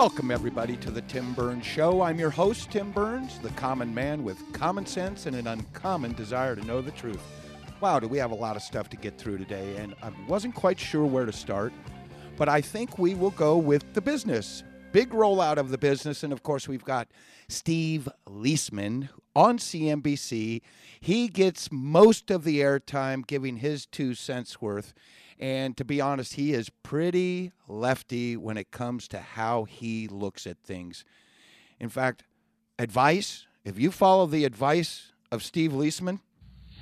Welcome, everybody, to the Tim Burns Show. I'm your host, Tim Burns, the common man with common sense and an uncommon desire to know the truth. Wow, do we have a lot of stuff to get through today, and I wasn't quite sure where to start, but I think we will go with the business. Big rollout of the business, and of course, we've got Steve Liesman on CNBC. He gets most of the airtime, giving his two cents worth. And to be honest, he is pretty lefty when it comes to how he looks at things. In fact, advice, if you follow the advice of Steve Liesman,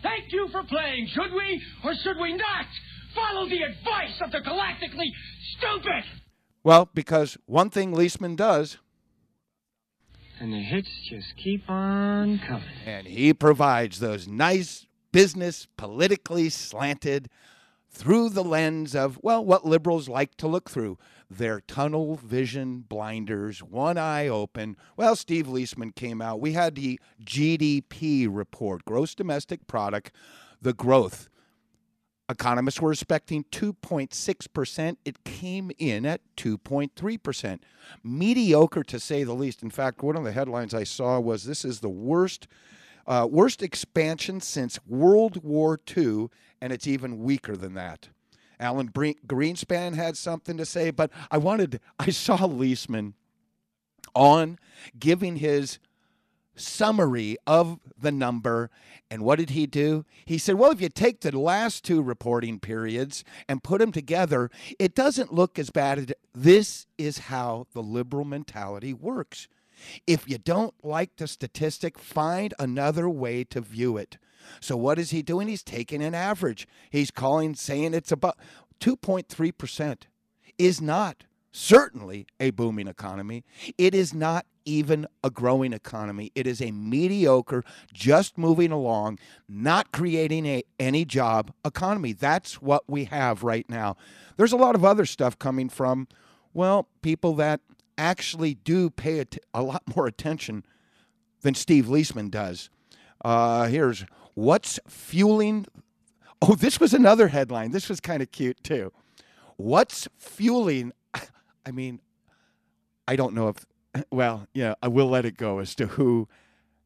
Thank you for playing. Should we or should we not follow the advice of the galactically stupid? well, because one thing Liesman does, And the hits just keep on coming. and he provides those nice business, politically slanted, through the lens of, well, what liberals like to look through their tunnel vision blinders, one eye open. Well, Steve Liesman came out. We had the GDP report, gross domestic product, the growth. Economists were expecting 2.6%. It came in at 2.3%. Mediocre to say the least. In fact, one of the headlines I saw was this is the worst uh, worst expansion since World War II, and it's even weaker than that. Alan Greenspan had something to say, but I wanted, I saw Liesman on giving his summary of the number. And what did he do? He said, Well, if you take the last two reporting periods and put them together, it doesn't look as bad. This is how the liberal mentality works. If you don't like the statistic, find another way to view it. So what is he doing? He's taking an average. He's calling, saying it's about 2.3% is not certainly a booming economy. It is not even a growing economy. It is a mediocre, just moving along, not creating a, any job economy. That's what we have right now. There's a lot of other stuff coming from, well, people that actually do pay at- a lot more attention than Steve Liesman does. Uh, here's what's fueling. Oh, this was another headline. This was kind of cute too. What's fueling? I mean, I don't know if. Well, yeah, I will let it go as to who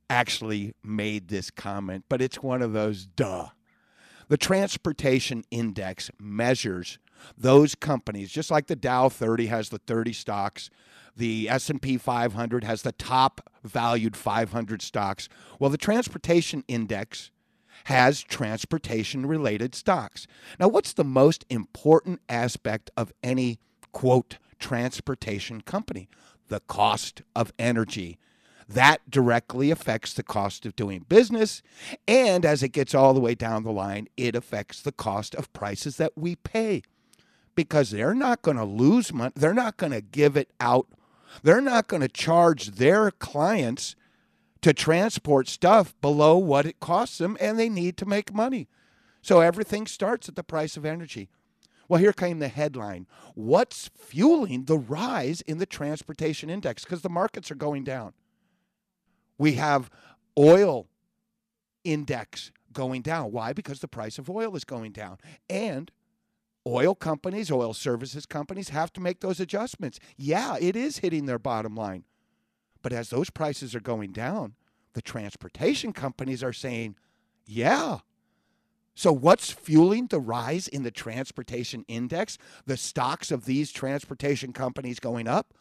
actually made this comment, but it's one of those duh. The transportation index measures those companies, just like the Dow 30 has the 30 stocks, the S&P 500 has the top valued 500 stocks. Well, the transportation index has transportation related stocks. Now, what's the most important aspect of any quote transportation company? The cost of energy. That directly affects the cost of doing business. And as it gets all the way down the line, it affects the cost of prices that we pay because they're not going to lose money. They're not going to give it out. They're not going to charge their clients to transport stuff below what it costs them, and they need to make money. So everything starts at the price of energy. Well, here came the headline What's fueling the rise in the transportation index? Because the markets are going down. We have oil index going down. Why? Because the price of oil is going down. And oil companies, oil services companies have to make those adjustments. Yeah, it is hitting their bottom line. But as those prices are going down, the transportation companies are saying, yeah. So, what's fueling the rise in the transportation index? The stocks of these transportation companies going up?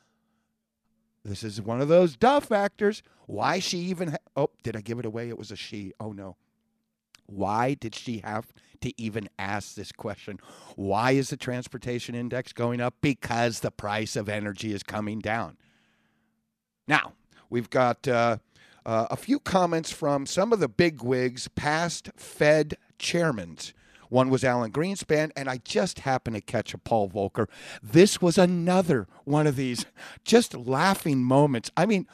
This is one of those duh factors. Why she even. Ha- oh, did I give it away? It was a she. Oh, no. Why did she have to even ask this question? Why is the transportation index going up? Because the price of energy is coming down. Now, we've got uh, uh, a few comments from some of the big wigs, past Fed chairmen. One was Alan Greenspan, and I just happened to catch a Paul Volcker. This was another one of these just laughing moments. I mean,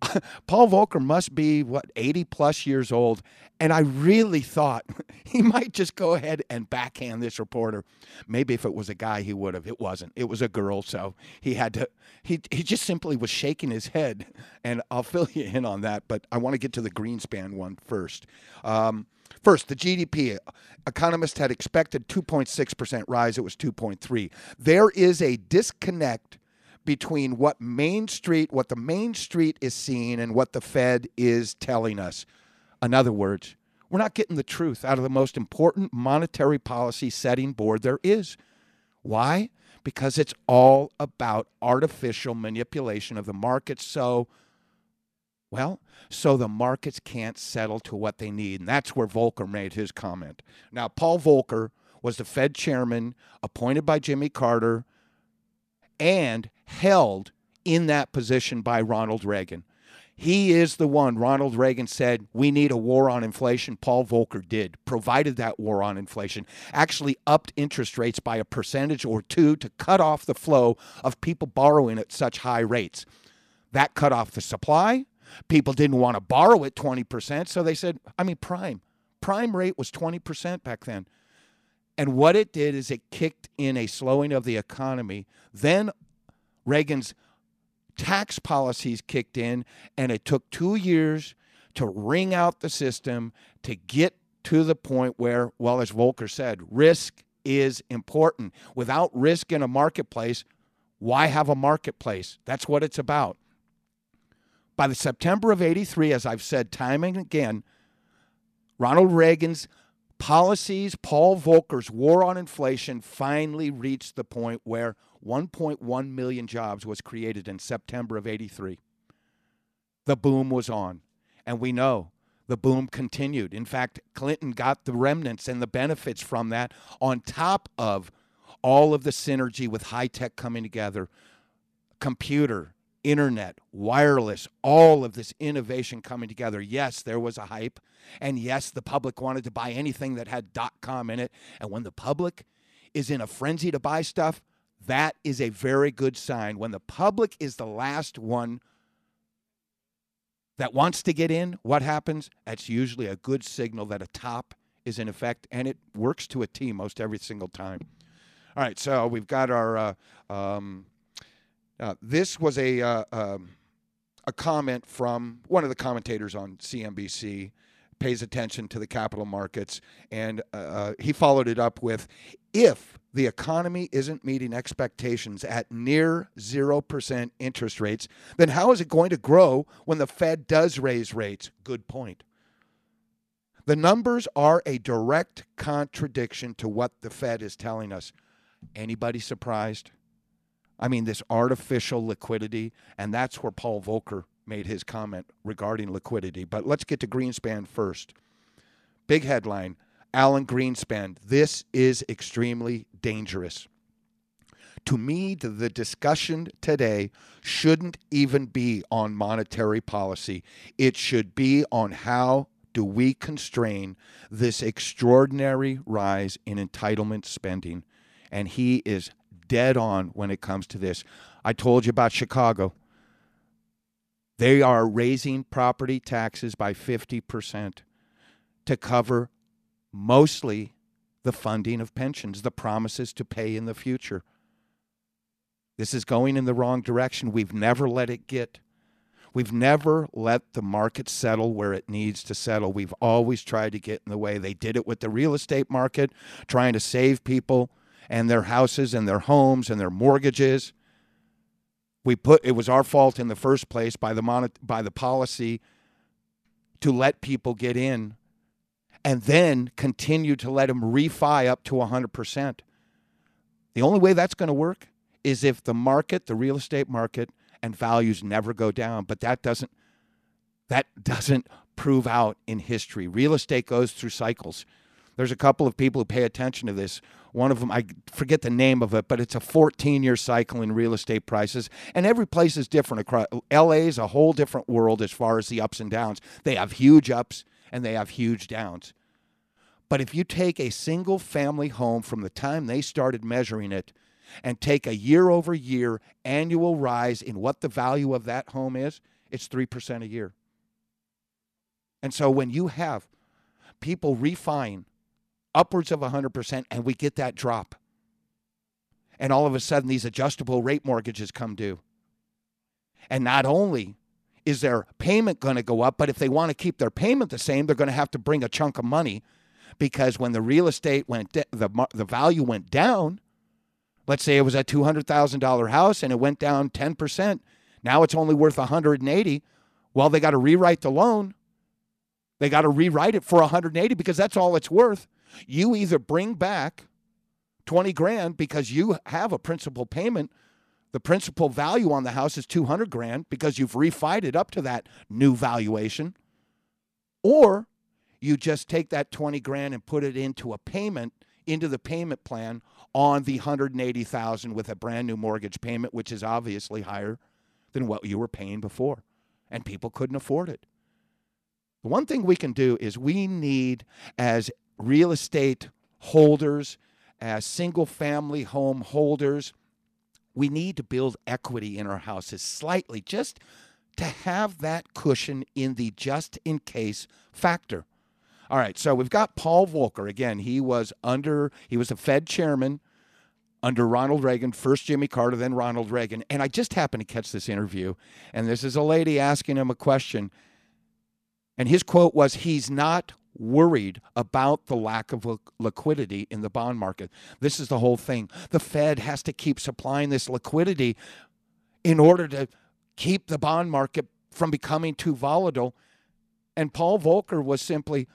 Paul Volcker must be, what, 80 plus years old. And I really thought he might just go ahead and backhand this reporter. Maybe if it was a guy, he would have. It wasn't. It was a girl. So he had to, he, he just simply was shaking his head. And I'll fill you in on that. But I want to get to the Greenspan one first. Um, First, the GDP. Economists had expected 2.6% rise. It was 2.3. There is a disconnect between what Main Street, what the Main Street is seeing, and what the Fed is telling us. In other words, we're not getting the truth out of the most important monetary policy setting board there is. Why? Because it's all about artificial manipulation of the market. So, well, so the markets can't settle to what they need. And that's where Volcker made his comment. Now, Paul Volcker was the Fed chairman appointed by Jimmy Carter and held in that position by Ronald Reagan. He is the one, Ronald Reagan said, we need a war on inflation. Paul Volcker did, provided that war on inflation, actually upped interest rates by a percentage or two to cut off the flow of people borrowing at such high rates. That cut off the supply. People didn't want to borrow at 20%, so they said, I mean, prime. Prime rate was 20% back then. And what it did is it kicked in a slowing of the economy. Then Reagan's tax policies kicked in, and it took two years to wring out the system to get to the point where, well, as Volcker said, risk is important. Without risk in a marketplace, why have a marketplace? That's what it's about. By the September of 83, as I've said time and again, Ronald Reagan's policies, Paul Volcker's war on inflation finally reached the point where 1.1 million jobs was created in September of 83. The boom was on. And we know the boom continued. In fact, Clinton got the remnants and the benefits from that on top of all of the synergy with high tech coming together computer, internet, wireless, all of this innovation coming together. Yes, there was a hype. And yes, the public wanted to buy anything that had dot .com in it. And when the public is in a frenzy to buy stuff, that is a very good sign. When the public is the last one that wants to get in, what happens? That's usually a good signal that a top is in effect, and it works to a T most every single time. All right, so we've got our uh, um, uh, this was a uh, um, a comment from one of the commentators on CNBC. Pays attention to the capital markets, and uh, uh, he followed it up with, "If the economy isn't meeting expectations at near zero percent interest rates, then how is it going to grow when the Fed does raise rates?" Good point. The numbers are a direct contradiction to what the Fed is telling us. Anybody surprised? I mean, this artificial liquidity, and that's where Paul Volcker made his comment regarding liquidity. But let's get to Greenspan first. Big headline Alan Greenspan. This is extremely dangerous. To me, the discussion today shouldn't even be on monetary policy. It should be on how do we constrain this extraordinary rise in entitlement spending. And he is dead on when it comes to this. I told you about Chicago. They are raising property taxes by 50% to cover mostly the funding of pensions, the promises to pay in the future. This is going in the wrong direction. We've never let it get. We've never let the market settle where it needs to settle. We've always tried to get in the way. They did it with the real estate market, trying to save people and their houses and their homes and their mortgages. We put it was our fault in the first place by the mon- by the policy to let people get in and then continue to let them refi up to 100%. The only way that's going to work is if the market, the real estate market and values never go down, but that doesn't that doesn't prove out in history. Real estate goes through cycles. There's a couple of people who pay attention to this. One of them, I forget the name of it, but it's a 14 year cycle in real estate prices. And every place is different. Across, LA is a whole different world as far as the ups and downs. They have huge ups and they have huge downs. But if you take a single family home from the time they started measuring it and take a year over year annual rise in what the value of that home is, it's 3% a year. And so when you have people refine upwards of 100% and we get that drop, and all of a sudden these adjustable rate mortgages come due. And not only is their payment going to go up, but if they want to keep their payment the same, they're going to have to bring a chunk of money because when the real estate went the the value went down, let's say it was a $200,000 house and it went down 10%, now it's only worth 180. Well, they got to rewrite the loan they got to rewrite it for 180 because that's all it's worth. You either bring back 20 grand because you have a principal payment. The principal value on the house is 200 grand because you've refied it up to that new valuation. Or you just take that 20 grand and put it into a payment into the payment plan on the 180,000 with a brand new mortgage payment which is obviously higher than what you were paying before and people couldn't afford it. The one thing we can do is we need, as real estate holders, uh, as single family home holders, we need to build equity in our houses slightly just to have that cushion in the just in case factor. All right, so we've got Paul Volcker. Again, he was under, he was a Fed chairman under Ronald Reagan, first Jimmy Carter, then Ronald Reagan. And I just happened to catch this interview, and this is a lady asking him a question. And his quote was He's not worried about the lack of liquidity in the bond market. This is the whole thing. The Fed has to keep supplying this liquidity in order to keep the bond market from becoming too volatile. And Paul Volcker was simply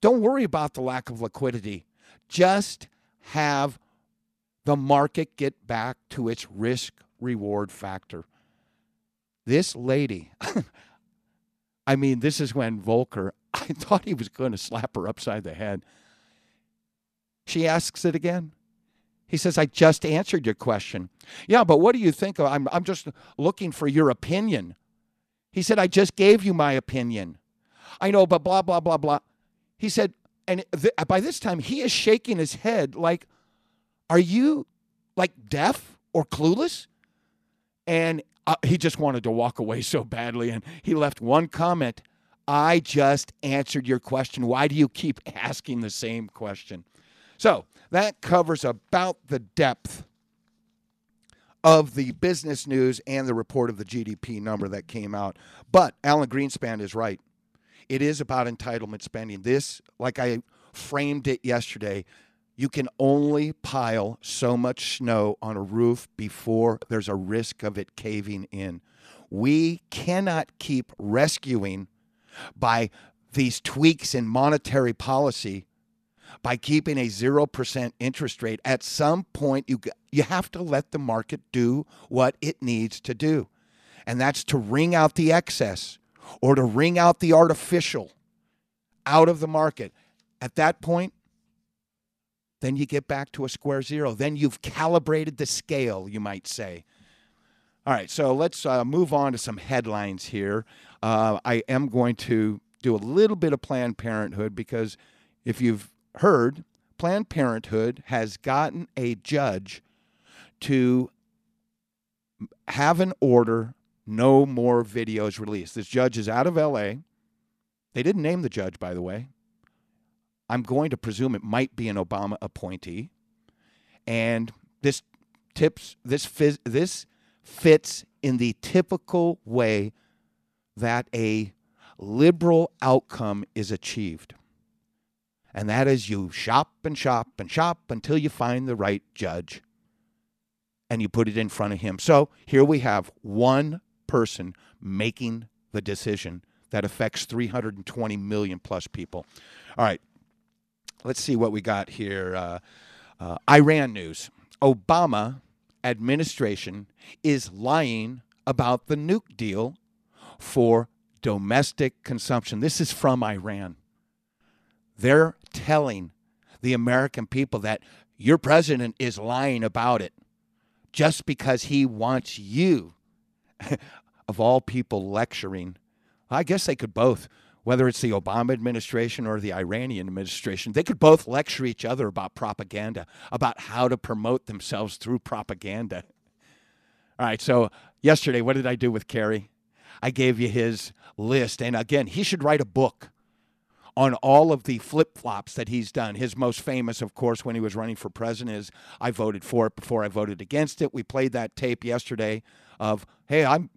don't worry about the lack of liquidity. Just have the market get back to its risk reward factor. This lady, I mean, this is when Volcker, I thought he was going to slap her upside the head. She asks it again. He says, I just answered your question. Yeah, but what do you think? Of, I'm, I'm just looking for your opinion. He said, I just gave you my opinion. I know, but blah, blah, blah, blah. He said, and th- by this time, he is shaking his head like, Are you like deaf or clueless? And uh, he just wanted to walk away so badly. And he left one comment I just answered your question. Why do you keep asking the same question? So that covers about the depth of the business news and the report of the GDP number that came out. But Alan Greenspan is right. It is about entitlement spending. This, like I framed it yesterday, you can only pile so much snow on a roof before there's a risk of it caving in. We cannot keep rescuing by these tweaks in monetary policy by keeping a 0% interest rate. At some point you you have to let the market do what it needs to do. And that's to wring out the excess or to wring out the artificial out of the market. At that point, then you get back to a square zero. Then you've calibrated the scale, you might say. All right, so let's uh, move on to some headlines here. Uh, I am going to do a little bit of Planned Parenthood because if you've heard, Planned Parenthood has gotten a judge to have an order no more videos released. This judge is out of LA. They didn't name the judge, by the way. I'm going to presume it might be an Obama appointee. And this tips this this fits in the typical way that a liberal outcome is achieved. And that is you shop and shop and shop until you find the right judge and you put it in front of him. So here we have one person making the decision that affects 320 million plus people. All right, let's see what we got here. Uh, uh, Iran news. Obama administration is lying about the nuke deal for domestic consumption. This is from Iran. They're telling the American people that your president is lying about it just because he wants you, of all people, lecturing. I guess they could both, whether it's the Obama administration or the Iranian administration, they could both lecture each other about propaganda, about how to promote themselves through propaganda. All right, so yesterday, what did I do with Kerry? I gave you his list. And again, he should write a book on all of the flip flops that he's done. His most famous, of course, when he was running for president, is I voted for it before I voted against it. We played that tape yesterday of, hey, I'm.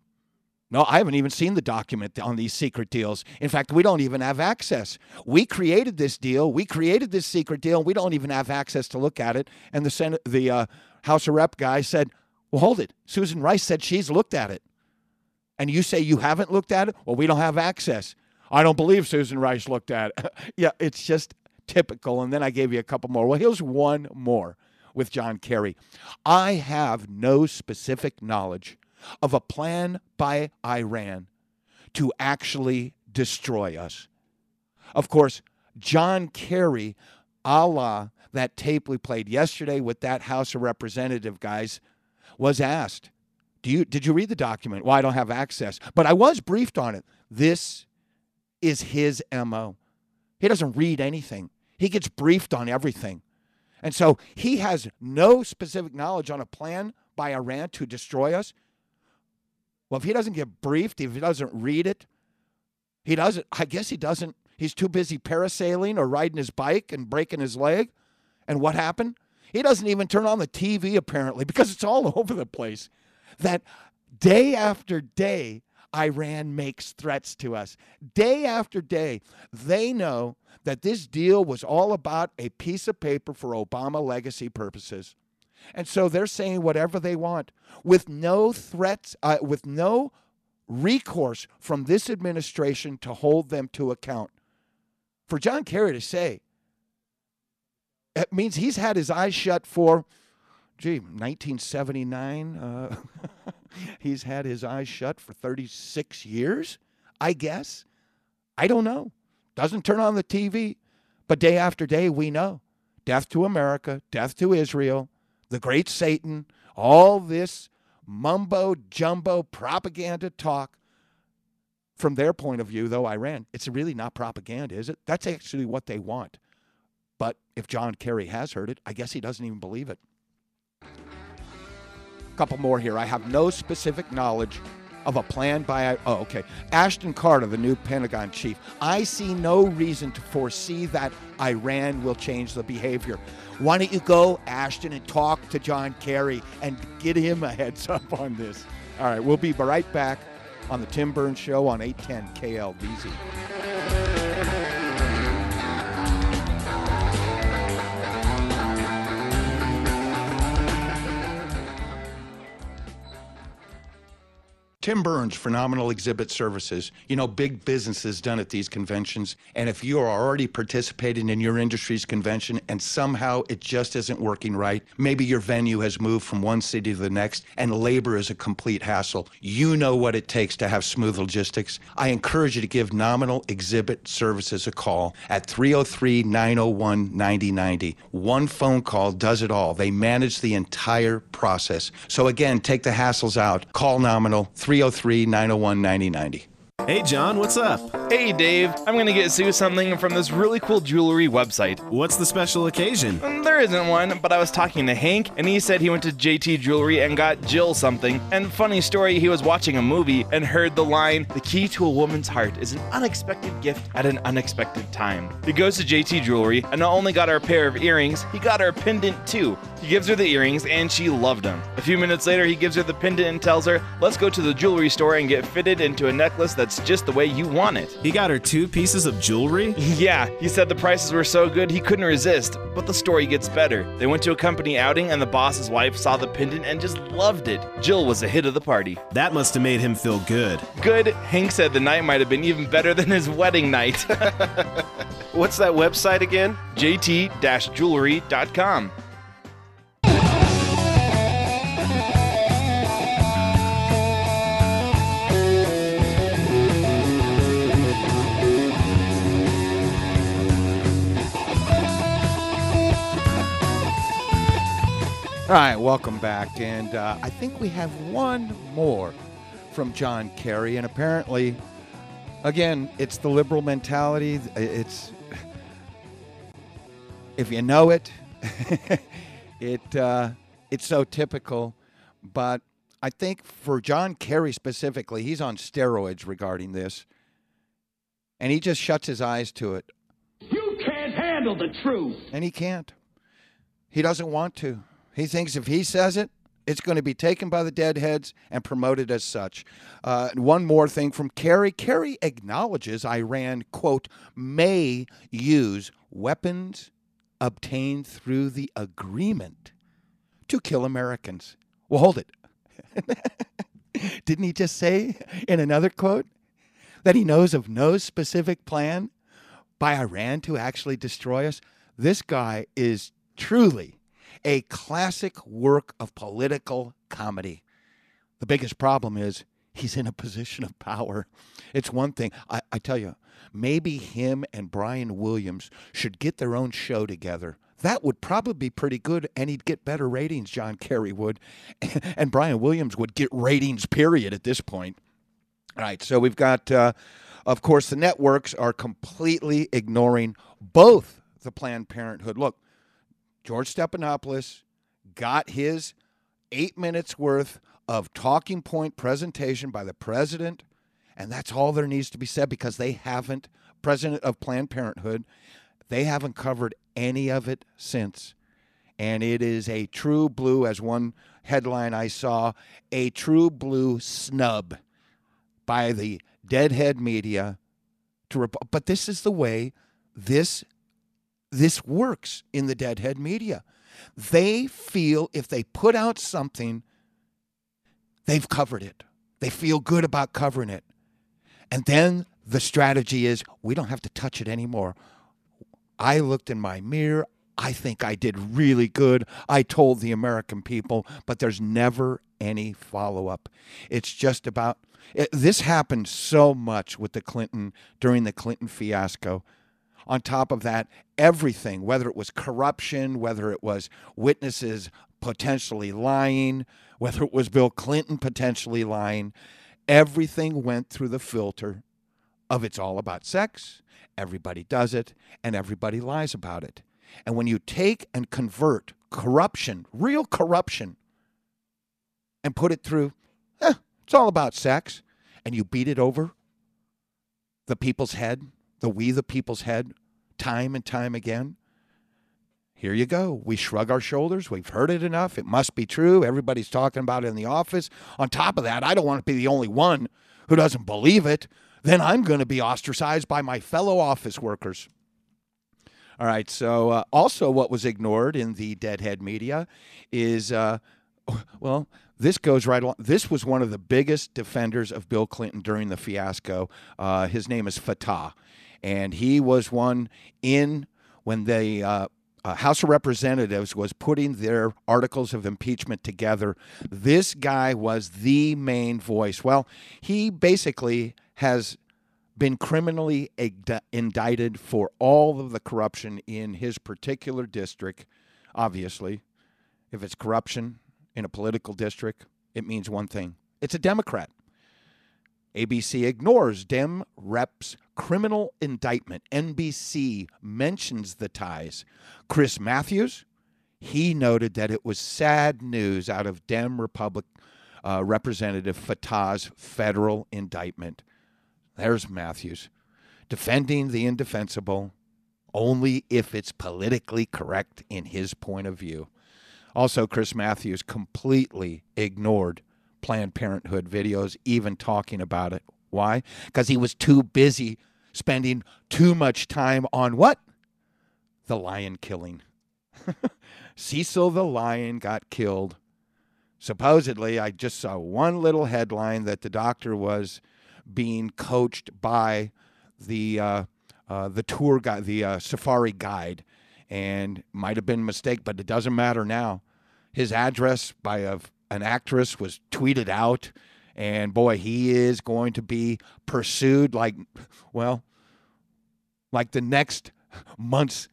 No, I haven't even seen the document on these secret deals. In fact, we don't even have access. We created this deal. We created this secret deal. We don't even have access to look at it. And the Senate, the uh, House of Rep guy said, "Well, hold it." Susan Rice said she's looked at it and you say you haven't looked at it, well, we don't have access. I don't believe Susan Rice looked at it. yeah, it's just typical. And then I gave you a couple more. Well, here's one more with John Kerry. I have no specific knowledge of a plan by Iran to actually destroy us. Of course, John Kerry, a la that tape we played yesterday with that House of Representative guys, was asked, do you did you read the document? Well, I don't have access, but I was briefed on it. This is his MO. He doesn't read anything. He gets briefed on everything. And so he has no specific knowledge on a plan by Iran to destroy us. Well, if he doesn't get briefed, if he doesn't read it, he doesn't, I guess he doesn't, he's too busy parasailing or riding his bike and breaking his leg. And what happened? He doesn't even turn on the TV apparently because it's all over the place that day after day, Iran makes threats to us. Day after day, they know that this deal was all about a piece of paper for Obama legacy purposes. And so they're saying whatever they want with no threats, uh, with no recourse from this administration to hold them to account. For John Kerry to say, it means he's had his eyes shut for gee, 1979. Uh, he's had his eyes shut for 36 years, I guess. I don't know. Doesn't turn on the TV, but day after day, we know death to America, death to Israel, the great Satan, all this mumbo jumbo propaganda talk. From their point of view, though, Iran, it's really not propaganda, is it? That's actually what they want. But if John Kerry has heard it, I guess he doesn't even believe it couple more here. I have no specific knowledge of a plan by. Oh, okay. Ashton Carter, the new Pentagon chief. I see no reason to foresee that Iran will change the behavior. Why don't you go, Ashton, and talk to John Kerry and get him a heads up on this? All right, we'll be right back on the Tim Burns Show on 810 KLVZ. Tim Burns, Phenomenal Exhibit Services. You know, big businesses done at these conventions. And if you are already participating in your industry's convention and somehow it just isn't working right, maybe your venue has moved from one city to the next and labor is a complete hassle. You know what it takes to have smooth logistics. I encourage you to give Nominal Exhibit Services a call at 303 901 9090. One phone call does it all. They manage the entire process. So again, take the hassles out. Call Nominal 303 303 901 9090. Hey, John, what's up? Hey, Dave. I'm gonna get Sue something from this really cool jewelry website. What's the special occasion? Mm, there isn't one, but I was talking to Hank, and he said he went to JT Jewelry and got Jill something. And funny story, he was watching a movie and heard the line, The key to a woman's heart is an unexpected gift at an unexpected time. He goes to JT Jewelry and not only got her a pair of earrings, he got her a pendant too. He gives her the earrings, and she loved them. A few minutes later, he gives her the pendant and tells her, Let's go to the jewelry store and get fitted into a necklace that's just the way you want it. He got her two pieces of jewelry? Yeah, he said the prices were so good he couldn't resist, but the story gets better. They went to a company outing, and the boss's wife saw the pendant and just loved it. Jill was a hit of the party. That must have made him feel good. Good, Hank said the night might have been even better than his wedding night. What's that website again? JT All right, welcome back. And uh, I think we have one more from John Kerry. And apparently, again, it's the liberal mentality. It's if you know it, it uh, it's so typical. But I think for John Kerry specifically, he's on steroids regarding this, and he just shuts his eyes to it. You can't handle the truth. And he can't. He doesn't want to. He thinks if he says it, it's going to be taken by the deadheads and promoted as such. Uh, one more thing from Kerry. Kerry acknowledges Iran, quote, may use weapons obtained through the agreement to kill Americans. Well, hold it. Didn't he just say in another quote that he knows of no specific plan by Iran to actually destroy us? This guy is truly a classic work of political comedy. The biggest problem is he's in a position of power. It's one thing, I, I, tell you, maybe him and Brian Williams should get their own show together. That would probably be pretty good, and he'd get better ratings, John Kerry would. And Brian Williams would get ratings, period, at this point. All right, so we've got, uh, of course, the networks are completely ignoring both the Planned Parenthood. Look, George Stephanopoulos got his eight minutes worth of talking point presentation by the president, and that's all there needs to be said because they haven't, president of Planned Parenthood, they haven't covered any of it since. And it is a true blue, as one headline I saw, a true blue snub by the deadhead media to rep- but this is the way this this works in the deadhead media. They feel if they put out something, they've covered it. They feel good about covering it. And then the strategy is we don't have to touch it anymore. I looked in my mirror. I think I did really good. I told the American people, but there's never any follow up. It's just about it, this happened so much with the Clinton during the Clinton fiasco on top of that, everything, whether it was corruption, whether it was witnesses potentially lying, whether it was Bill Clinton potentially lying, everything went through the filter of it's all about sex, everybody does it, and everybody lies about it. And when you take and convert corruption, real corruption, and put it through, eh, it's all about sex, and you beat it over the people's head, the we the people's head time and time again. Here you go. We shrug our shoulders. We've heard it enough. It must be true. Everybody's talking about it in the office. On top of that, I don't want to be the only one who doesn't believe it. Then I'm going to be ostracized by my fellow office workers. All right. So, uh, also, what was ignored in the deadhead media is, uh, well, this goes right along. This was one of the biggest defenders of Bill Clinton during the fiasco. Uh, his name is Fattah and he was one in when the uh, uh, House of Representatives was putting their articles of impeachment together. This guy was the main voice. Well, he basically has been criminally indicted for all of the corruption in his particular district. Obviously, if it's corruption in a political district, it means one thing it's a Democrat. ABC ignores Dem reps criminal indictment. NBC mentions the ties. Chris Matthews, he noted that it was sad news out of Dem Republic uh, Representative Fattah's federal indictment. There's Matthews defending the indefensible only if it's politically correct in his point of view. Also, Chris Matthews completely ignored Planned Parenthood videos, even talking about it. Why? Because he was too busy spending too much time on what? The lion killing. Cecil the lion got killed. Supposedly, I just saw one little headline that the doctor was being coached by the uh, uh, the tour guide, the uh, safari guide, and might have been a mistake, but it doesn't matter now. His address by a an actress was tweeted out, and boy, he is going to be pursued like, well, like the next month's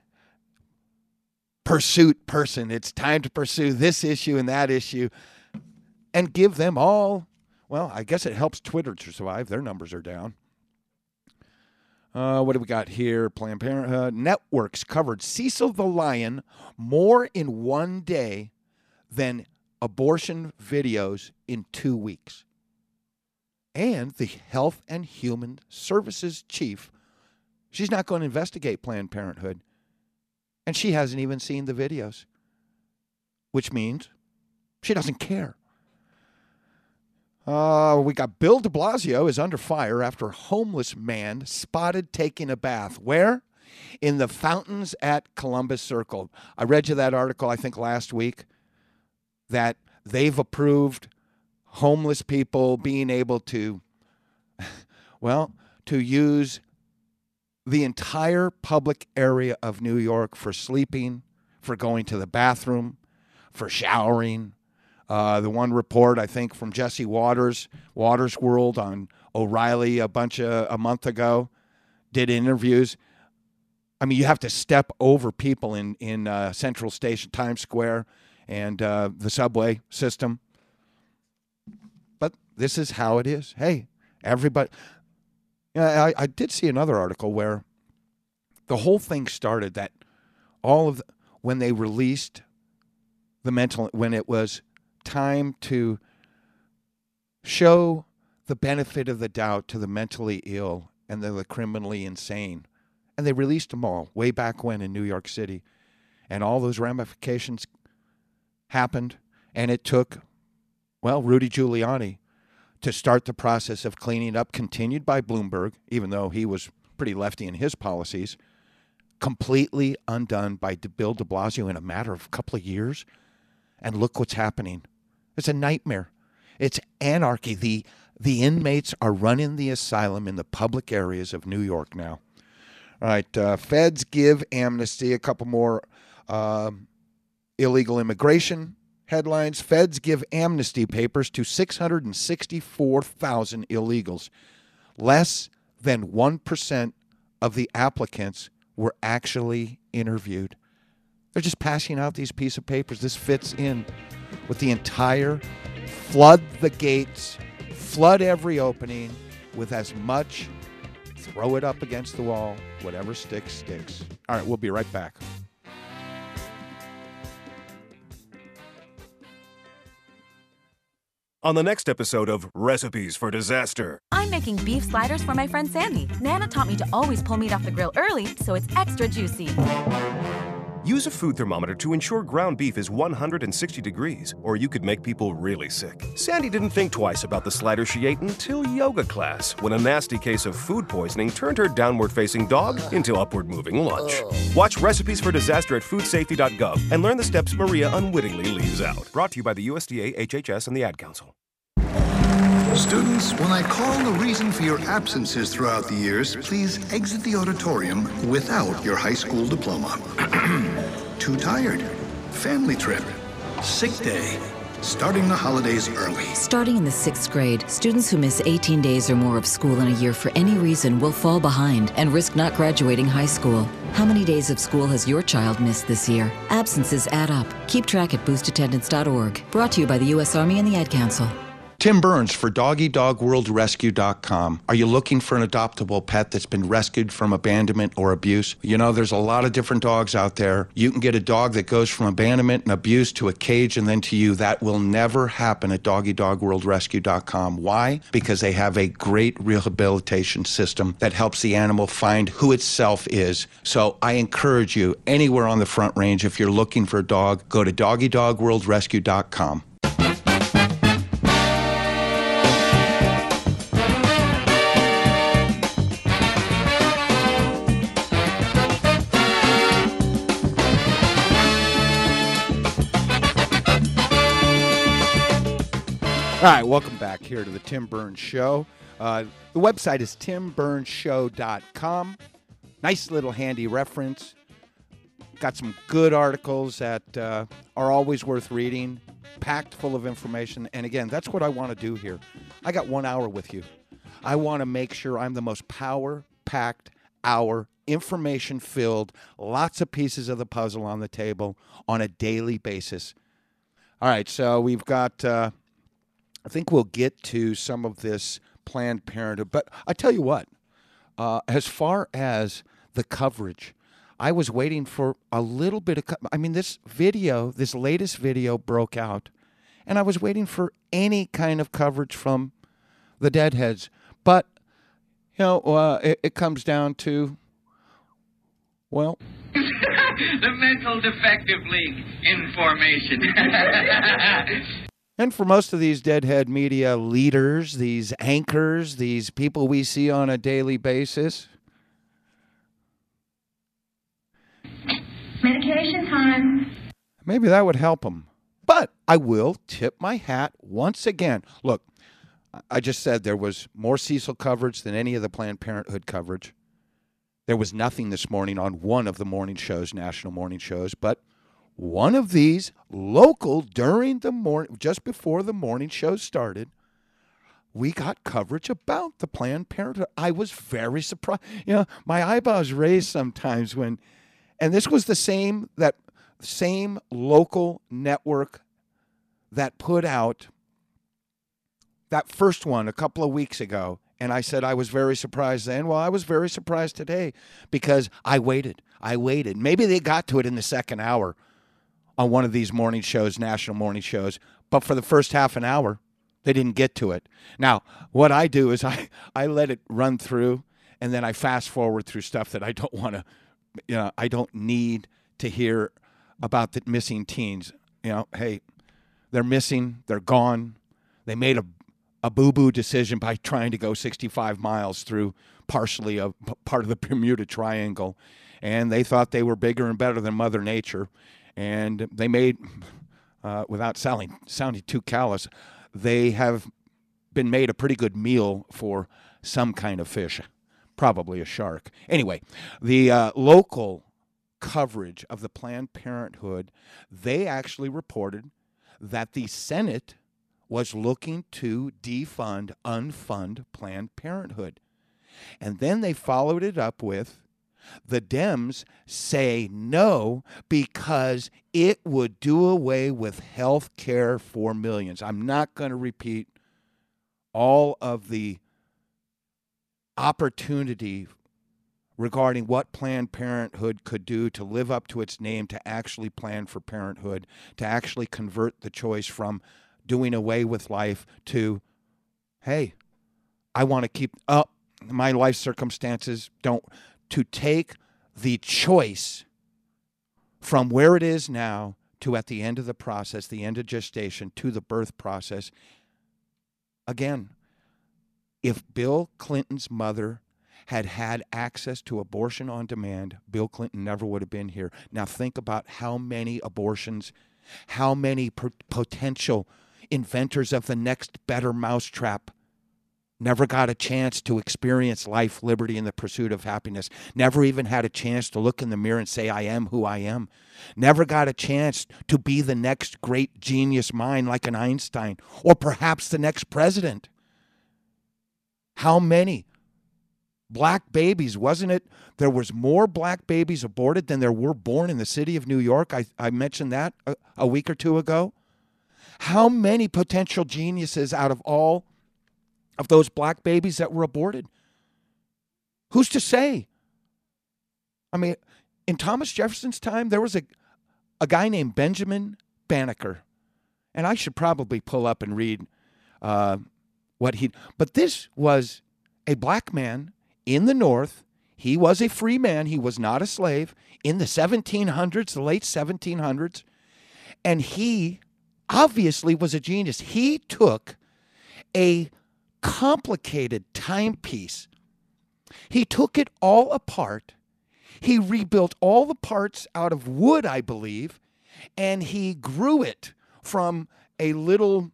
pursuit person. It's time to pursue this issue and that issue and give them all. Well, I guess it helps Twitter to survive. Their numbers are down. Uh, what do we got here? Planned Parenthood networks covered Cecil the Lion more in one day than abortion videos in two weeks. And the Health and Human Services chief, she's not going to investigate Planned Parenthood. And she hasn't even seen the videos, which means she doesn't care. Uh, we got Bill de Blasio is under fire after a homeless man spotted taking a bath. Where? In the fountains at Columbus Circle. I read you that article, I think, last week, that they've approved homeless people being able to, well, to use the entire public area of New York for sleeping, for going to the bathroom, for showering, uh, the one report I think from Jesse Waters, Watters World on O'Reilly a bunch of a month ago, did interviews. I mean, you have to step over people in in uh, Central Station, Times Square, and uh, the subway system. But this is how it is. Hey, everybody. Yeah, I, I did see another article where the whole thing started that all of the, when they released the mental when it was time to show the benefit of the doubt to the mentally ill and the criminally insane. And they released them all way back when in New York City. And all those ramifications happened. And it took, well, Rudy Giuliani to start the process of cleaning up, continued by Bloomberg, even though he was pretty lefty in his policies, completely undone by Bill de Blasio in a matter of a couple of years. And look what's happening. It's a nightmare. It's anarchy. The the inmates are running the asylum in the public areas of New York now. All right, uh, feds give amnesty. A couple more uh, illegal immigration headlines. Feds give amnesty papers to 664,000 illegals. Less than 1% of the applicants were actually interviewed. They're just passing out these piece of papers. This fits in with the entire flood the gates, flood every opening with as much, throw it up against the wall, whatever sticks, sticks. All right, we'll be right back. On the next episode of Recipes for Disaster. I'm making beef sliders for my friend Sandy. Nana taught me to always pull meat off the grill early so it's extra juicy. Use a food thermometer to ensure ground beef is 160 degrees, or you could make people really sick. Sandy didn't think twice about the slider she ate until yoga class, when a nasty case of food poisoning turned her downward facing dog into upward moving lunch. Watch Recipes for Disaster at foodsafety.gov and learn the steps Maria unwittingly leaves out. Brought to you by the USDA, HHS, and the Ad Council. Students, when I call the reason for your absences throughout the years, please exit the auditorium without your high school diploma. Too tired, family trip, sick day, starting the holidays early. Starting in the sixth grade, students who miss 18 days or more of school in a year for any reason will fall behind and risk not graduating high school. How many days of school has your child missed this year? Absences add up. Keep track at boostattendance.org. Brought to you by the U.S. Army and the Ad Council. Tim Burns for DoggyDogWorldRescue.com. Are you looking for an adoptable pet that's been rescued from abandonment or abuse? You know, there's a lot of different dogs out there. You can get a dog that goes from abandonment and abuse to a cage and then to you. That will never happen at DoggyDogWorldRescue.com. Why? Because they have a great rehabilitation system that helps the animal find who itself is. So I encourage you, anywhere on the front range, if you're looking for a dog, go to DoggyDogWorldRescue.com. All right, welcome back here to the Tim Burns Show. Uh, the website is timburnshow.com. Nice little handy reference. Got some good articles that uh, are always worth reading, packed full of information. And again, that's what I want to do here. I got one hour with you. I want to make sure I'm the most power packed hour information filled, lots of pieces of the puzzle on the table on a daily basis. All right, so we've got, uh, I think we'll get to some of this Planned Parenthood, but I tell you what, uh, as far as the coverage, I was waiting for a little bit of. Co- I mean, this video, this latest video broke out, and I was waiting for any kind of coverage from the Deadheads. But you know, uh, it, it comes down to, well, the Mental Defective League information. And for most of these deadhead media leaders, these anchors, these people we see on a daily basis, Medication time. maybe that would help them. But I will tip my hat once again. Look, I just said there was more Cecil coverage than any of the Planned Parenthood coverage. There was nothing this morning on one of the morning shows, national morning shows, but one of these local during the morning, just before the morning show started, we got coverage about the Planned Parenthood. I was very surprised. You know, my eyebrows raised sometimes when, and this was the same that same local network that put out that first one a couple of weeks ago. And I said I was very surprised then. Well, I was very surprised today because I waited. I waited. Maybe they got to it in the second hour on one of these morning shows, national morning shows, but for the first half an hour, they didn't get to it. Now, what I do is I, I let it run through and then I fast forward through stuff that I don't want to, you know, I don't need to hear about the missing teens. You know, hey, they're missing, they're gone. They made a, a boo boo decision by trying to go 65 miles through partially a part of the Bermuda Triangle. And they thought they were bigger and better than Mother Nature. And they made, uh, without sounding, sounding too callous, they have been made a pretty good meal for some kind of fish, probably a shark. Anyway, the uh, local coverage of the Planned Parenthood, they actually reported that the Senate was looking to defund, unfund Planned Parenthood. And then they followed it up with the Dems say no because it would do away with health care for millions. I'm not going to repeat all of the opportunity regarding what Planned Parenthood could do to live up to its name, to actually plan for parenthood, to actually convert the choice from doing away with life to, hey, I want to keep up. my life circumstances don't, to take the choice from where it is now to at the end of the process, the end of gestation, to the birth process. Again, if Bill Clinton's mother had had access to abortion on demand, Bill Clinton never would have been here. Now, think about how many abortions, how many potential inventors of the next better mousetrap never got a chance to experience life, liberty, and the pursuit of happiness. Never even had a chance to look in the mirror and say, I am who I am. Never got a chance to be the next great genius mind like an Einstein or perhaps the next president. How many? Black babies, wasn't it? There was more black babies aborted than there were born in the city of New York. I, I mentioned that a, a week or two ago. How many potential geniuses out of all of those black babies that were aborted? Who's to say? I mean, in Thomas Jefferson's time, there was a, a guy named Benjamin Banneker. And I should probably pull up and read uh, what he. But this was a black man in the North. He was a free man. He was not a slave in the 1700s, the late 1700s. And he obviously was a genius. He took a complicated timepiece, he took it all apart. He rebuilt all the parts out of wood, I believe, and he grew it from a little,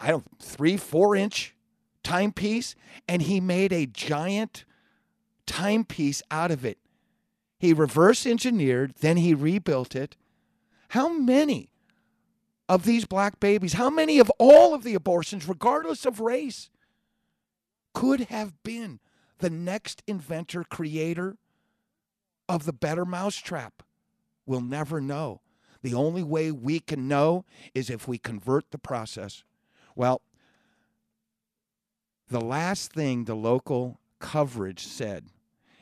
I don't, three, four inch timepiece, and he made a giant timepiece out of it. He reverse engineered, then he rebuilt it. How many of these black babies, how many of all of the abortions, regardless of race, could have been the next inventor, creator of the better mousetrap? We'll never know. The only way we can know is if we convert the process. Well, the last thing the local coverage said,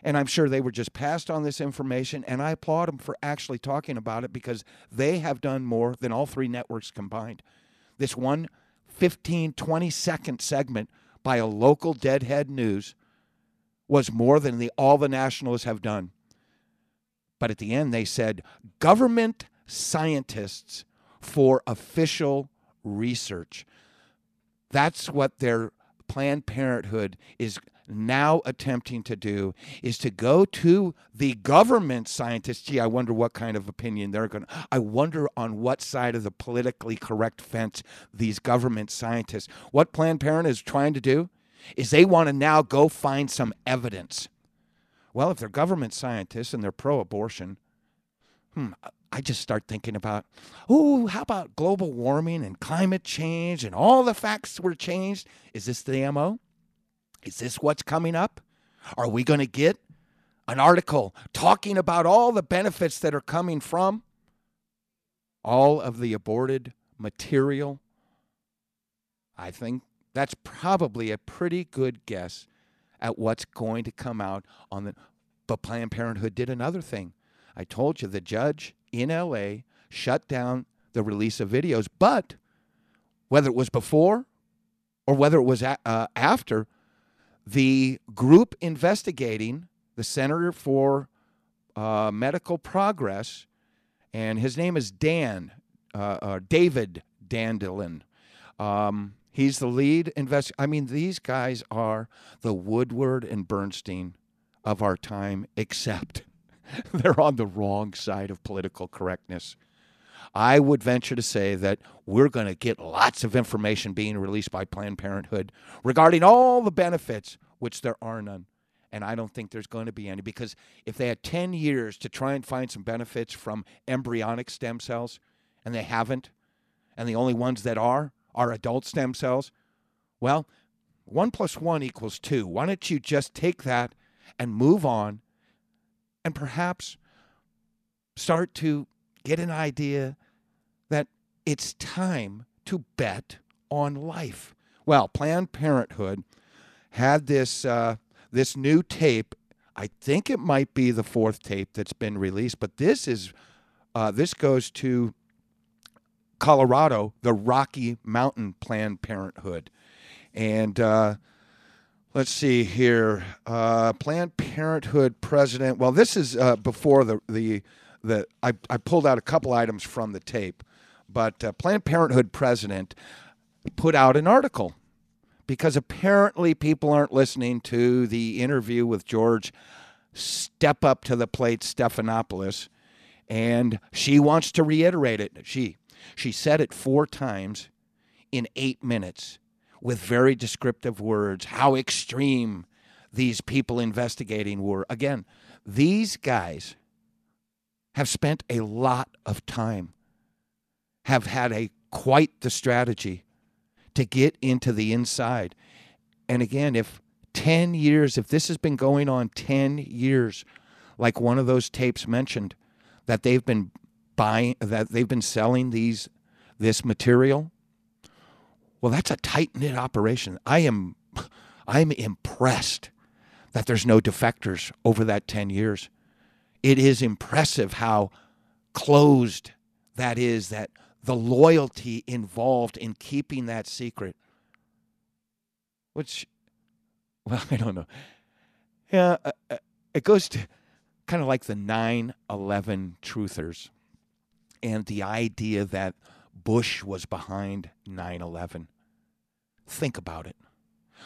and I'm sure they were just passed on this information, and I applaud them for actually talking about it because they have done more than all three networks combined. This one 15, 20 second segment by a local deadhead news was more than the, all the nationalists have done. But at the end, they said government scientists for official research. That's what their Planned Parenthood is now attempting to do is to go to the government scientists. Gee, I wonder what kind of opinion they're going to. I wonder on what side of the politically correct fence these government scientists. What Planned Parenthood is trying to do is they want to now go find some evidence. Well, if they're government scientists and they're pro abortion, hmm, I just start thinking about, oh, how about global warming and climate change and all the facts were changed? Is this the MO? Is this what's coming up? Are we going to get an article talking about all the benefits that are coming from all of the aborted material? I think that's probably a pretty good guess at what's going to come out on the. But Planned Parenthood did another thing. I told you the judge in LA shut down the release of videos, but whether it was before or whether it was a, uh, after, the group investigating the Center for uh, Medical Progress, and his name is Dan, uh, uh David Dandelin. Um, he's the lead investigator. I mean, these guys are the Woodward and Bernstein of our time, except they're on the wrong side of political correctness. I would venture to say that we're going to get lots of information being released by Planned Parenthood regarding all the benefits, which there are none. And I don't think there's going to be any because if they had 10 years to try and find some benefits from embryonic stem cells and they haven't, and the only ones that are are adult stem cells, well, one plus one equals two. Why don't you just take that and move on and perhaps start to get an idea that it's time to bet on life. Well, Planned Parenthood had this uh, this new tape. I think it might be the fourth tape that's been released, but this is uh, this goes to Colorado, the Rocky Mountain Planned Parenthood, and uh, let's see here. Uh, Planned Parenthood president. Well, this is uh, before the the the. I, I pulled out a couple items from the tape, but uh, Planned Parenthood president put out an article because apparently people aren't listening to the interview with George Step Up to the Plate Stephanopoulos, and she wants to reiterate it. She she said it four times in eight minutes with very descriptive words how extreme these people investigating were. Again, these guys have spent a lot of time, have had a quite the strategy to get into the inside. And again, if 10 years, if this has been going on 10 years, like one of those tapes mentioned, that they've been buying, that they've been selling these, this material, well, that's a tight knit operation. I am, I'm impressed that there's no defectors over that 10 years. It is impressive how closed that is, that the loyalty involved in keeping that secret. Which, well, I don't know. Yeah, uh, uh it goes to kind of like the 9 11 truthers and the idea that Bush was behind 9 11. Think about it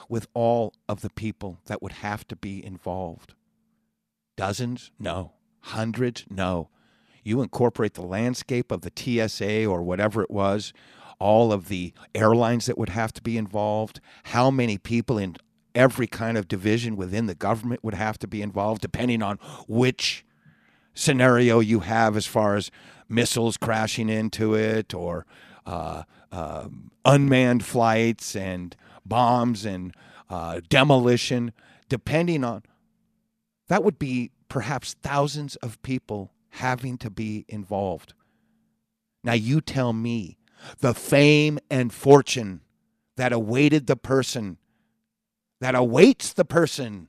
with all of the people that would have to be involved. Dozens? No. Hundreds? No. You incorporate the landscape of the TSA or whatever it was, all of the airlines that would have to be involved, how many people in every kind of division within the government would have to be involved, depending on which scenario you have as far as missiles crashing into it or uh, uh, unmanned flights and bombs and uh, demolition, depending on that would be perhaps thousands of people having to be involved. Now, you tell me the fame and fortune that awaited the person, that awaits the person.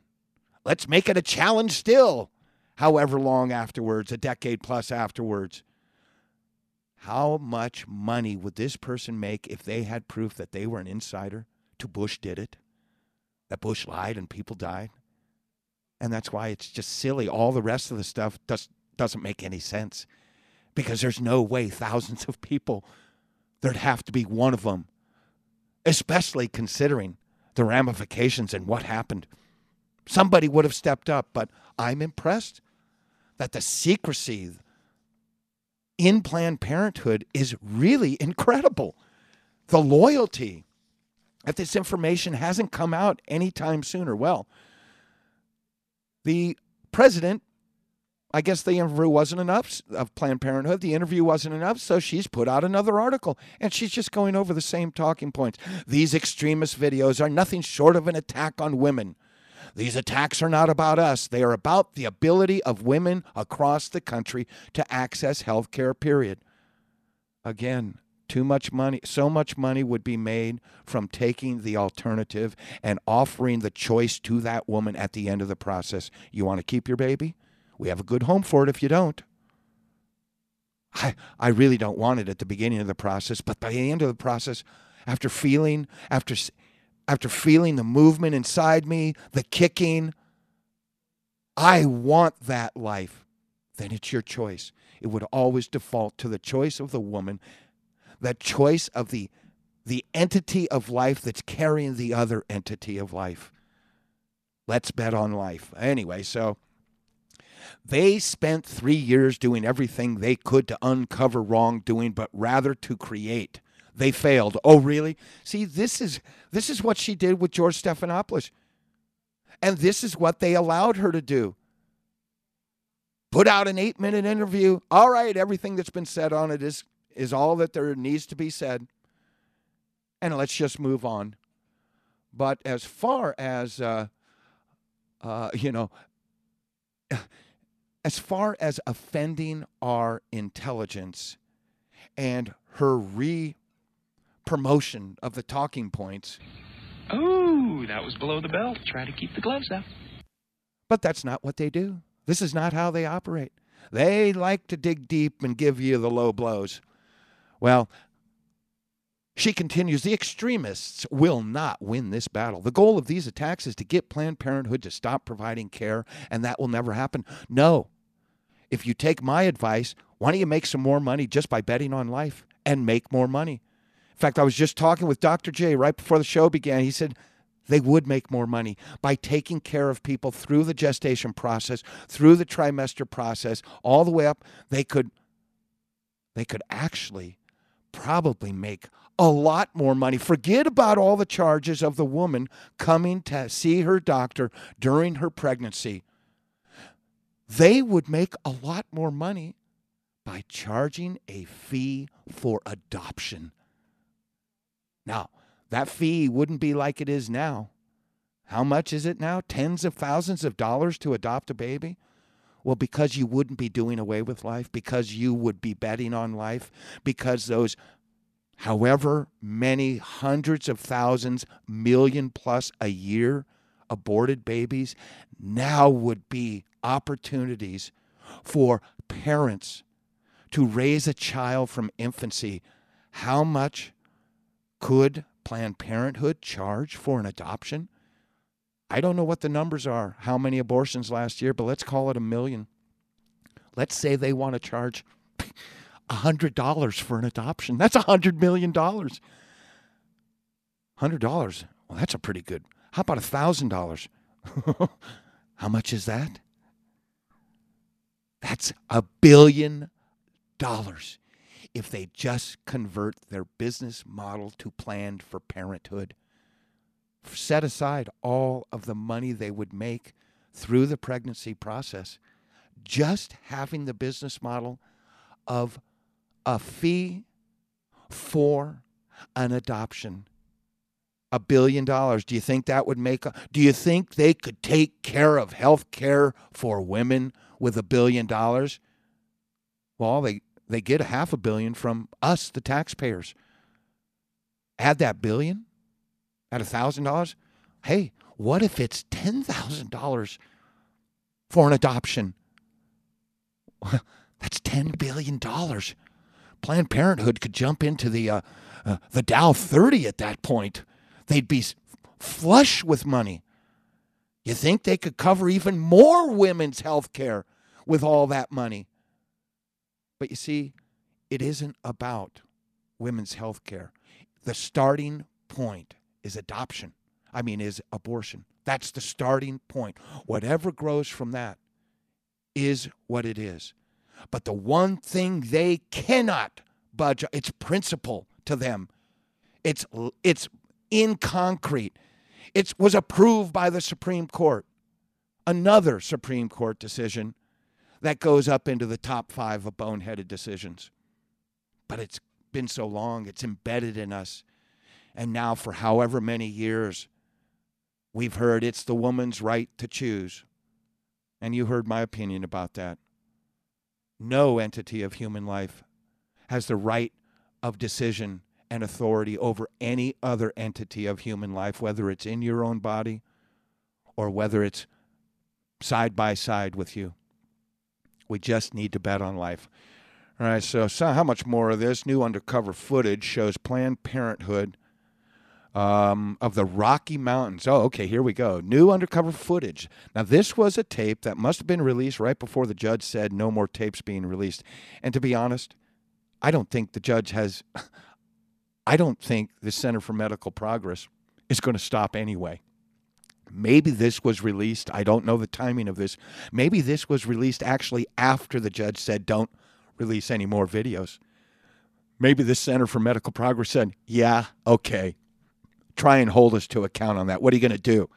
Let's make it a challenge still, however long afterwards, a decade plus afterwards. How much money would this person make if they had proof that they were an insider to Bush did it? That Bush lied and people died? And that's why it's just silly. All the rest of the stuff does, doesn't make any sense because there's no way thousands of people, there'd have to be one of them, especially considering the ramifications and what happened. Somebody would have stepped up, but I'm impressed that the secrecy in Planned Parenthood is really incredible. The loyalty that this information hasn't come out anytime sooner. Well, the president I guess the interview wasn't enough of Planned Parenthood. The interview wasn't enough, so she's put out another article and she's just going over the same talking points. These extremist videos are nothing short of an attack on women. These attacks are not about us, they are about the ability of women across the country to access health care, period. Again, too much money, so much money would be made from taking the alternative and offering the choice to that woman at the end of the process. You want to keep your baby? We have a good home for it if you don't. I, I really don't want it at the beginning of the process, but by the end of the process, after feeling, after, after feeling the movement inside me, the kicking, I want that life. Then it's your choice. It would always default to the choice of the woman, that choice of the, the entity of life that's carrying the other entity of life. Let's bet on life. Anyway, so they spent three years doing everything they could to uncover wrongdoing, but rather to create. They failed. Oh, really? See, this is this is what she did with George Stephanopoulos. And this is what they allowed her to do. Put out an eight minute interview. All right, everything that's been said on it is is all that there needs to be said. And let's just move on. But as far as uh, uh, you know, as far as offending our intelligence and her re promotion of the talking points. Oh, that was below the belt. Try to keep the gloves up. But that's not what they do. This is not how they operate. They like to dig deep and give you the low blows. Well, she continues the extremists will not win this battle. The goal of these attacks is to get Planned Parenthood to stop providing care, and that will never happen. No. If you take my advice, why don't you make some more money just by betting on life and make more money? In fact, I was just talking with Dr. J right before the show began. He said they would make more money by taking care of people through the gestation process, through the trimester process, all the way up. They could they could actually probably make a lot more money. Forget about all the charges of the woman coming to see her doctor during her pregnancy. They would make a lot more money by charging a fee for adoption. Now, that fee wouldn't be like it is now. How much is it now? Tens of thousands of dollars to adopt a baby? Well, because you wouldn't be doing away with life, because you would be betting on life, because those however many hundreds of thousands, million plus a year aborted babies now would be opportunities for parents to raise a child from infancy. How much could Planned Parenthood charge for an adoption? I don't know what the numbers are, how many abortions last year, but let's call it a million. Let's say they want to charge $100 for an adoption. That's $100 million. $100. Well, that's a pretty good. How about $1,000? How much is that? That's a billion dollars if they just convert their business model to planned for parenthood. Set aside all of the money they would make through the pregnancy process. Just having the business model of a fee for an adoption. a billion dollars. Do you think that would make a, do you think they could take care of health care for women with a billion dollars? Well, they they get a half a billion from us, the taxpayers. Add that billion at a thousand dollars. Hey, what if it's ten thousand dollars for an adoption? That's ten billion dollars. Planned Parenthood could jump into the uh, uh, the Dow 30 at that point. They'd be flush with money. You think they could cover even more women's health care with all that money? But you see, it isn't about women's health care. The starting point is adoption. I mean, is abortion. That's the starting point. Whatever grows from that is what it is. But the one thing they cannot budge, it's principle to them. It's it's in concrete. It was approved by the Supreme Court. Another Supreme Court decision that goes up into the top five of boneheaded decisions. But it's been so long, it's embedded in us. And now, for however many years, we've heard it's the woman's right to choose. And you heard my opinion about that. No entity of human life has the right of decision and authority over any other entity of human life, whether it's in your own body or whether it's side by side with you. We just need to bet on life. All right, so, so how much more of this? New undercover footage shows Planned Parenthood um, of the Rocky Mountains. Oh, okay, here we go. New undercover footage. Now, this was a tape that must have been released right before the judge said no more tapes being released. And to be honest, I don't think the judge has. I don't think the Center for Medical Progress is going to stop anyway. Maybe this was released. I don't know the timing of this. Maybe this was released actually after the judge said, don't release any more videos. Maybe the Center for Medical Progress said, yeah, okay. Try and hold us to account on that. What are you going to do?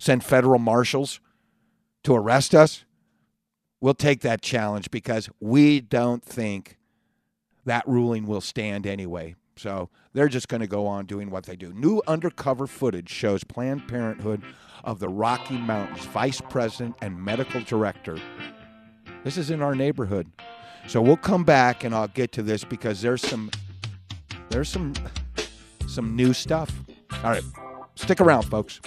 Send federal marshals to arrest us? We'll take that challenge because we don't think that ruling will stand anyway. So they're just going to go on doing what they do. New undercover footage shows Planned Parenthood of the Rocky Mountains vice president and medical director. This is in our neighborhood. So we'll come back and I'll get to this because there's some there's some some new stuff. All right. Stick around, folks.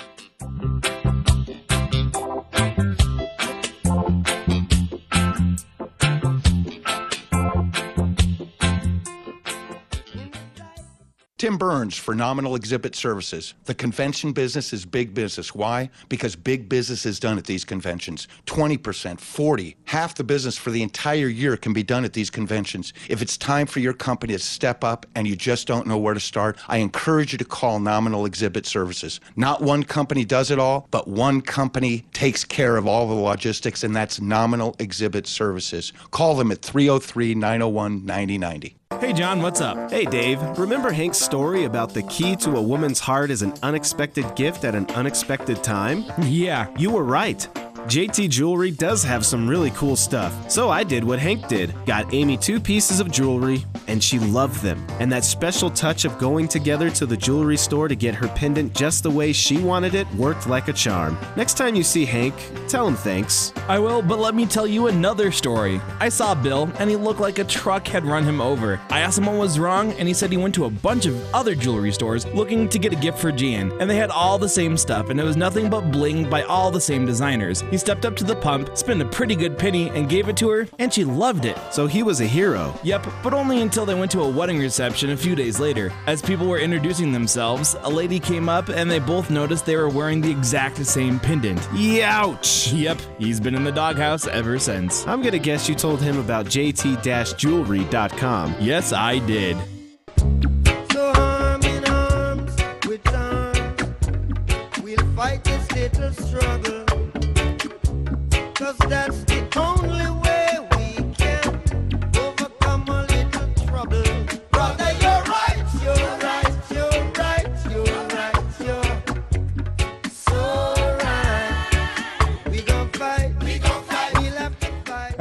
Tim Burns for Nominal Exhibit Services. The convention business is big business. Why? Because big business is done at these conventions. 20%, 40, half the business for the entire year can be done at these conventions. If it's time for your company to step up and you just don't know where to start, I encourage you to call Nominal Exhibit Services. Not one company does it all, but one company takes care of all the logistics, and that's Nominal Exhibit Services. Call them at 303 901 9090. Hey, John, what's up? Hey, Dave. Remember Hank's story about the key to a woman's heart is an unexpected gift at an unexpected time? Yeah. You were right. JT Jewelry does have some really cool stuff. So I did what Hank did got Amy two pieces of jewelry, and she loved them. And that special touch of going together to the jewelry store to get her pendant just the way she wanted it worked like a charm. Next time you see Hank, tell him thanks. I will, but let me tell you another story. I saw Bill, and he looked like a truck had run him over. I asked him what was wrong, and he said he went to a bunch of other jewelry stores looking to get a gift for Jan, and they had all the same stuff, and it was nothing but bling by all the same designers. He stepped up to the pump, spent a pretty good penny, and gave it to her, and she loved it. So he was a hero. Yep, but only until they went to a wedding reception a few days later. As people were introducing themselves, a lady came up and they both noticed they were wearing the exact same pendant. Youch! Yep, he's been in the doghouse ever since. I'm gonna guess you told him about jt-jewelry.com. Yes, I did. So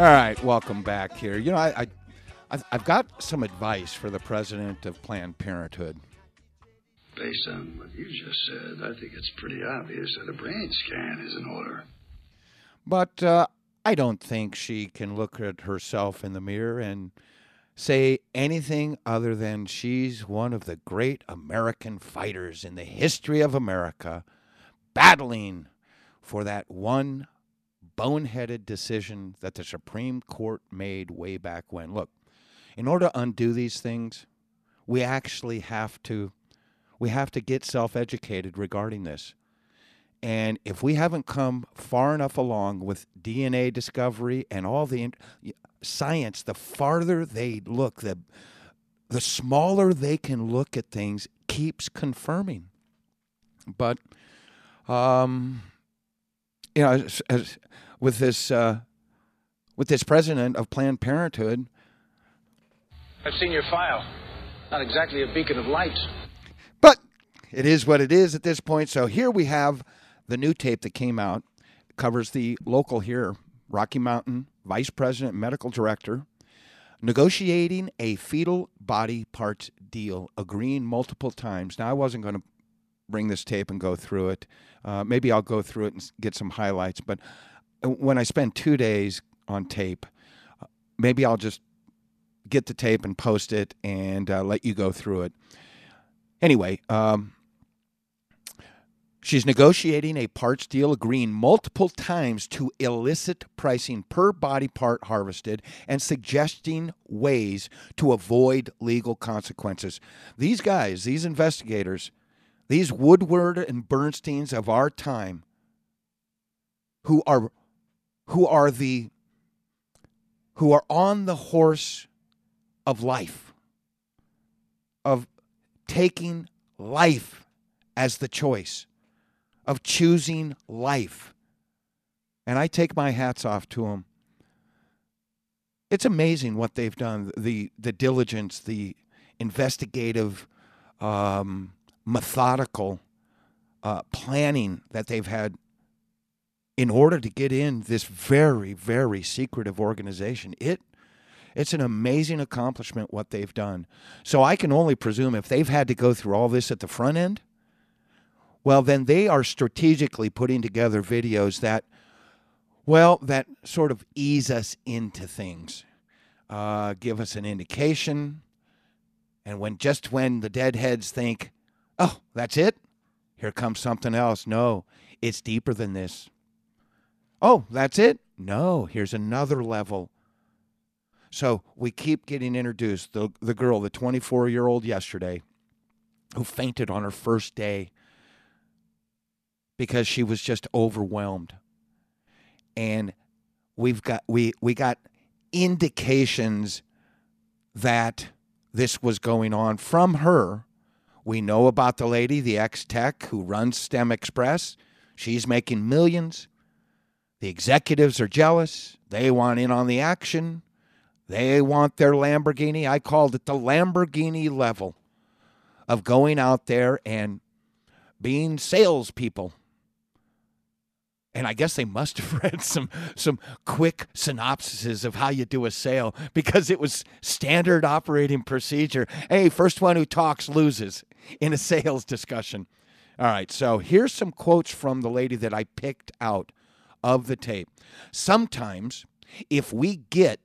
All right, welcome back here. You know, I, I I've, I've got some advice for the president of Planned Parenthood. Based on what you just said, I think it's pretty obvious that a brain scan is in order. But uh, I don't think she can look at herself in the mirror and say anything other than she's one of the great American fighters in the history of America, battling for that one boneheaded decision that the Supreme Court made way back when. Look, in order to undo these things, we actually have to we have to get self-educated regarding this. And if we haven't come far enough along with DNA discovery and all the in- science, the farther they look, the the smaller they can look at things keeps confirming. But um, you know, as, as, with this uh, with this president of Planned Parenthood, I've seen your file. Not exactly a beacon of light. but it is what it is at this point. So here we have the new tape that came out. Covers the local here, Rocky Mountain Vice President, Medical Director, negotiating a fetal body parts deal, agreeing multiple times. Now I wasn't going to bring this tape and go through it. Uh, maybe I'll go through it and get some highlights. But uh, when I spend two days on tape, uh, maybe I'll just get the tape and post it and uh, let you go through it. Anyway, um, she's negotiating a parts deal, agreeing multiple times to illicit pricing per body part harvested and suggesting ways to avoid legal consequences. These guys, these investigators, these Woodward and Bernsteins of our time, who are who are the who are on the horse of life, of taking life as the choice, of choosing life. And I take my hats off to them. It's amazing what they've done the, the diligence, the investigative, um, methodical uh, planning that they've had in order to get in this very, very secretive organization. It it's an amazing accomplishment what they've done. So I can only presume if they've had to go through all this at the front end, well, then they are strategically putting together videos that, well, that sort of ease us into things, uh, give us an indication. And when just when the deadheads think, oh, that's it, here comes something else. No, it's deeper than this. Oh, that's it? No, here's another level. So we keep getting introduced. The, the girl, the 24 year old yesterday, who fainted on her first day because she was just overwhelmed. And we've got we we got indications that this was going on from her. We know about the lady, the ex tech who runs STEM Express. She's making millions. The executives are jealous. They want in on the action. They want their Lamborghini. I called it the Lamborghini level of going out there and being salespeople. And I guess they must have read some some quick synopsises of how you do a sale because it was standard operating procedure. Hey, first one who talks loses in a sales discussion. All right, so here's some quotes from the lady that I picked out of the tape. Sometimes if we get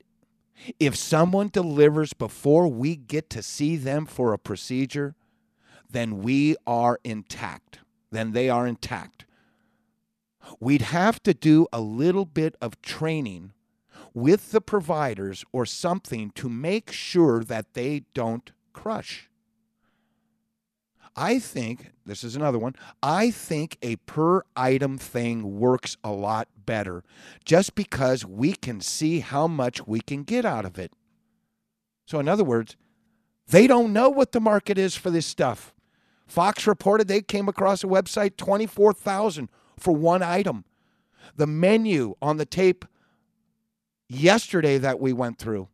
if someone delivers before we get to see them for a procedure, then we are intact. Then they are intact. We'd have to do a little bit of training with the providers or something to make sure that they don't crush. I think, this is another one, I think a per item thing works a lot better just because we can see how much we can get out of it. So, in other words, they don't know what the market is for this stuff. Fox reported they came across a website 24,000 for one item. The menu on the tape yesterday that we went through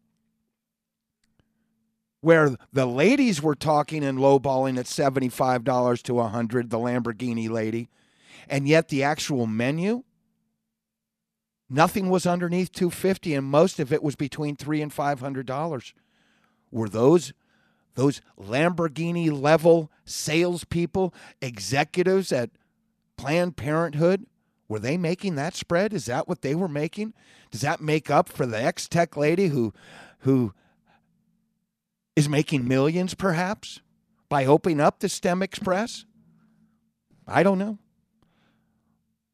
where the ladies were talking and lowballing at $75 to 100 the Lamborghini lady and yet the actual menu nothing was underneath 250 and most of it was between 3 and 500 dollars were those those Lamborghini level salespeople, executives at Planned Parenthood, were they making that spread? Is that what they were making? Does that make up for the ex tech lady who who is making millions perhaps by opening up the STEM Express? I don't know.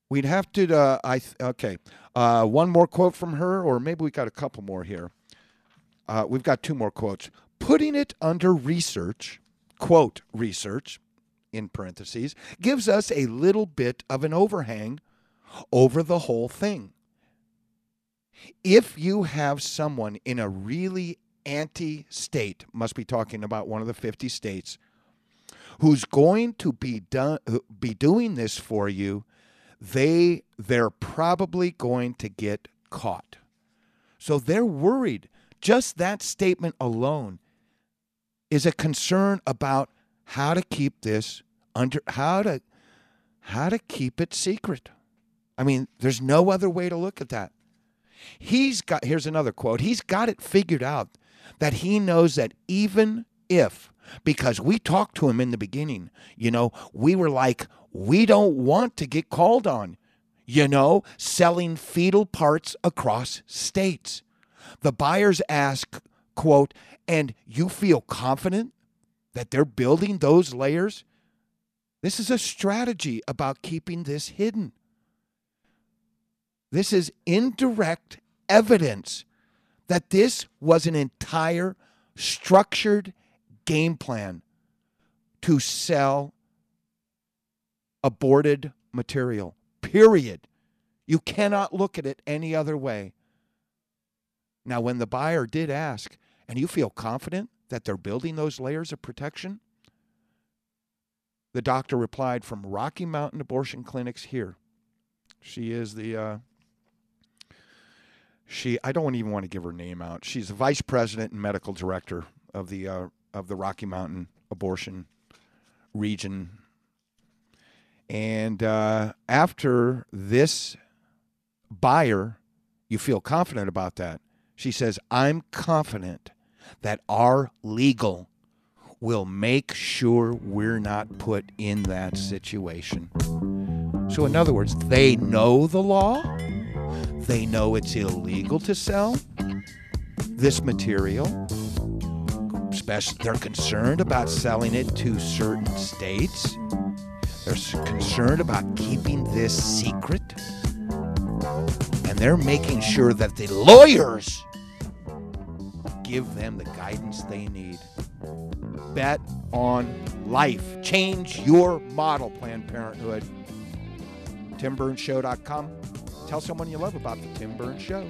We'd have to. Uh, I okay. Uh, one more quote from her, or maybe we got a couple more here. Uh, we've got two more quotes. Putting it under research, quote research, in parentheses, gives us a little bit of an overhang over the whole thing. If you have someone in a really anti state, must be talking about one of the 50 states, who's going to be done be doing this for you, they they're probably going to get caught. So they're worried. Just that statement alone is a concern about how to keep this under how to how to keep it secret. I mean, there's no other way to look at that. He's got here's another quote. He's got it figured out that he knows that even if because we talked to him in the beginning, you know, we were like we don't want to get called on, you know, selling fetal parts across states. The buyers ask, quote, and you feel confident that they're building those layers? This is a strategy about keeping this hidden. This is indirect evidence that this was an entire structured game plan to sell aborted material. Period. You cannot look at it any other way. Now, when the buyer did ask, and you feel confident that they're building those layers of protection, the doctor replied from Rocky Mountain Abortion Clinics here. She is the uh, she. I don't even want to give her name out. She's the vice president and medical director of the uh, of the Rocky Mountain Abortion Region. And uh, after this buyer, you feel confident about that. She says, I'm confident that our legal will make sure we're not put in that situation. So, in other words, they know the law, they know it's illegal to sell this material. They're concerned about selling it to certain states. They're concerned about keeping this secret. And they're making sure that the lawyers give them the guidance they need. Bet on life. Change your model, Planned Parenthood. TimBurnsShow.com. Tell someone you love about the Tim Burns Show.